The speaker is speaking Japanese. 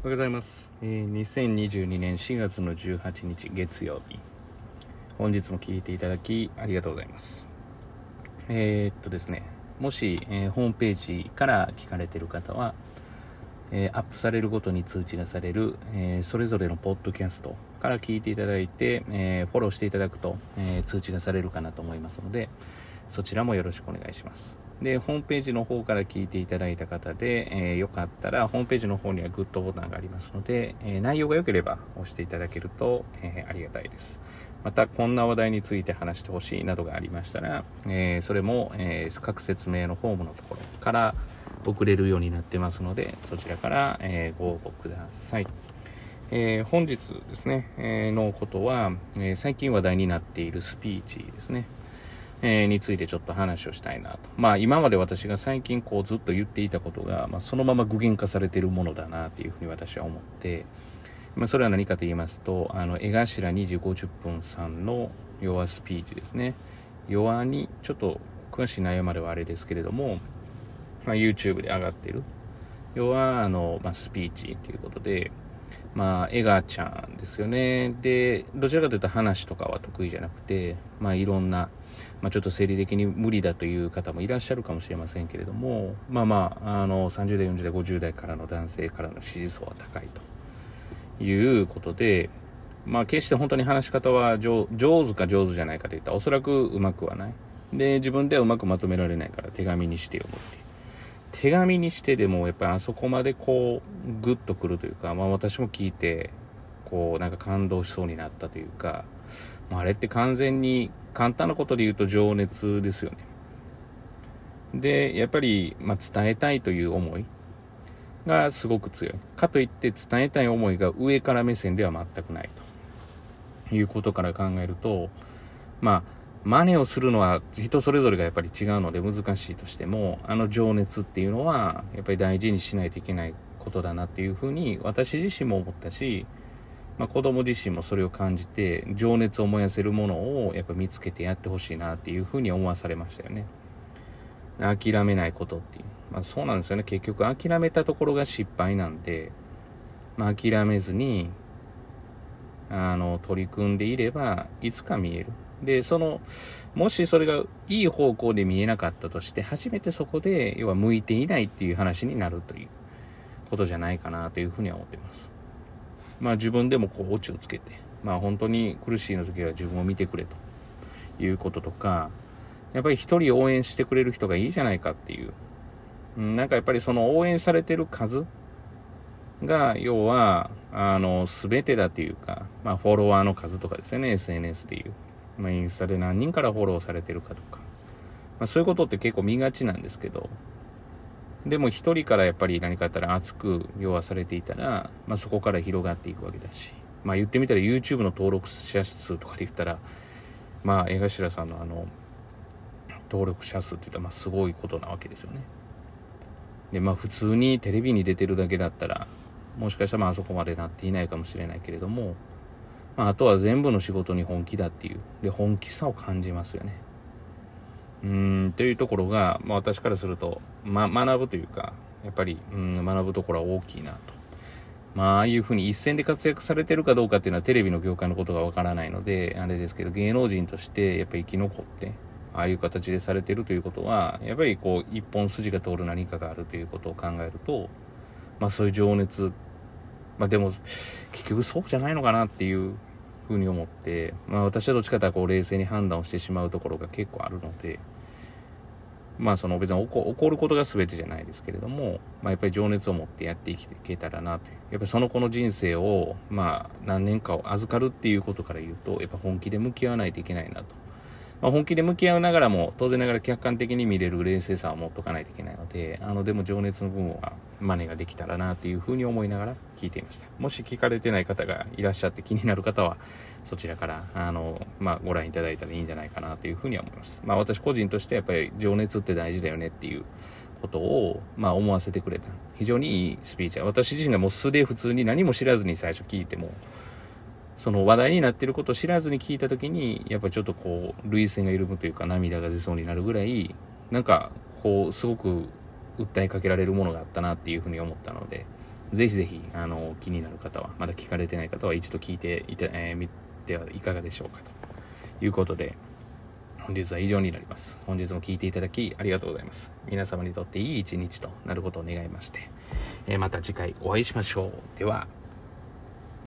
おはようございます、えー2022年4月の18日月曜日本日も聞いていただきありがとうございます。えーっとですねもし、えーホームページから聞かれてる方は、えアップされるごとに通知がされる、えそれぞれのポッドキャストから聞いていただいて、えフォローしていただくと、え通知がされるかなと思いますのでそちらもよろしくお願いします。でホームページの方から聞いていただいた方で、えーよかったらホームページの方にはグッドボタンがありますので、えー内容が良ければ押していただけると、えーありがたいです。またこんな話題について話してほしいなどがありましたら、えそれも、え各説明のフォームのところから送れるようになってますのでそちらから、えご応募ください。えー本日ですね、えーのことは、えー最近話題になっているスピーチですね、えーについてちょっと話をしたいなと。まあ今まで私が最近こうずっと言っていたことが、まあ、そのまま具現化されているものだなというふうに私は思って、まあそれは何かと言いますと、あの、江頭2時50分さんの弱スピーチですね。弱に、ちょっと詳しい内容まではあれですけれども、まあ YouTube で上がっている。要は、あの、まあスピーチということで、まあ、エガちゃんですよね。で、どちらかというと話とかは得意じゃなくて、まあ、いろんな、まあ、ちょっと生理的に無理だという方もいらっしゃるかもしれませんけれども、まあまあ、あの、30代、40代、50代からの男性からの支持層は高いということで、まあ、決して本当に話し方は上手か上手じゃないかといったら、おそらくうまくはない。で、自分ではうまくまとめられないから手紙にして読むっていう。手紙にしてでもやっぱりあそこまでこうグッとくるというか、まあ、私も聞いてこうなんか感動しそうになったというか、まあ、あれって完全に簡単なことで言うと情熱ですよね。でやっぱり、まあ、伝えたいという思いがすごく強い。かといって伝えたい思いが上から目線では全くないということから考えるとまあ真似をするのは人それぞれがやっぱり違うので難しいとしてもあの情熱っていうのはやっぱり大事にしないといけないことだなっていうふうに私自身も思ったし、まあ、子供自身もそれを感じて情熱を燃やせるものをやっぱ見つけてやってほしいなっていうふうに思わされましたよね。諦めないことっていう、まあ、そうなんですよね。結局諦めたところが失敗なんで、まあ、諦めずにあの取り組んでいればいつか見える。で、その、もしそれがいい方向で見えなかったとして、初めてそこで、要は向いていないっていう話になるということじゃないかなというふうには思ってます。まあ自分でもこう、オチをつけて、まあ本当に苦しいの時は自分を見てくれということとか、やっぱり一人応援してくれる人がいいじゃないかっていう、うん、なんかやっぱりその応援されてる数が、要は、あの、すべてだというか、まあフォロワーの数とかですよね、SNS でいう。まあ、インスタで何人からフォローされてるかとか、まあ、そういうことって結構見がちなんですけど、でも一人からやっぱり何かあったら熱く弱されていたら、まあ、そこから広がっていくわけだし、まあ、言ってみたら YouTube の登録者数とかで言ったら、まあ、江頭さんのあの、登録者数って言ったら、まあ、すごいことなわけですよね。で、まあ、普通にテレビに出てるだけだったら、もしかしたらま、あそこまでなっていないかもしれないけれども、まあ、あとは全部の仕事に本気だっていう。で本気さを感じますよね。うんというところが、まあ、私からすると、ま、学ぶというかやっぱりうん学ぶところは大きいなと。まあああいうふうに一線で活躍されてるかどうかっていうのはテレビの業界のことがわからないのであれですけど芸能人としてやっぱり生き残ってああいう形でされてるということはやっぱりこう一本筋が通る何かがあるということを考えるとまあそういう情熱まあでも結局そうじゃないのかなっていうふうに思って、まあ私はどっちかというとこう冷静に判断をしてしまうところが結構あるので、まあその別に怒怒ることが全てじゃないですけれども、まあやっぱり情熱を持ってやっていけたらなと。やっぱりその子の人生を、まあ何年かを預かるっていうことから言うと、やっぱ本気で向き合わないといけないなと。まあ、本気で向き合いながらも、当然ながら客観的に見れる冷静さを持っとかないといけないので、あの、でも情熱の部分は真似ができたらなっていうふうに思いながら聞いていました。もし聞かれてない方がいらっしゃって気になる方は、そちらから、あの、まあ、ご覧いただいたらいいんじゃないかなというふうには思います。まあ、私個人としてやっぱり情熱って大事だよねっていうことを、まあ、思わせてくれた。非常にいいスピーチは、私自身がもう素で普通に何も知らずに最初聞いても、その話題になっていることを知らずに聞いた時に、やっぱちょっとこう、涙腺が緩むというか涙が出そうになるぐらい、なんか、こう、すごく訴えかけられるものがあったなっていうふうに思ったので、ぜひぜひ、あの、気になる方は、まだ聞かれてない方は一度聞いていた、えー、みてはいかがでしょうかということで、本日は以上になります。本日も聴いていただきありがとうございます。皆様にとっていい一日となることを願いまして、えー、また次回お会いしましょう。では、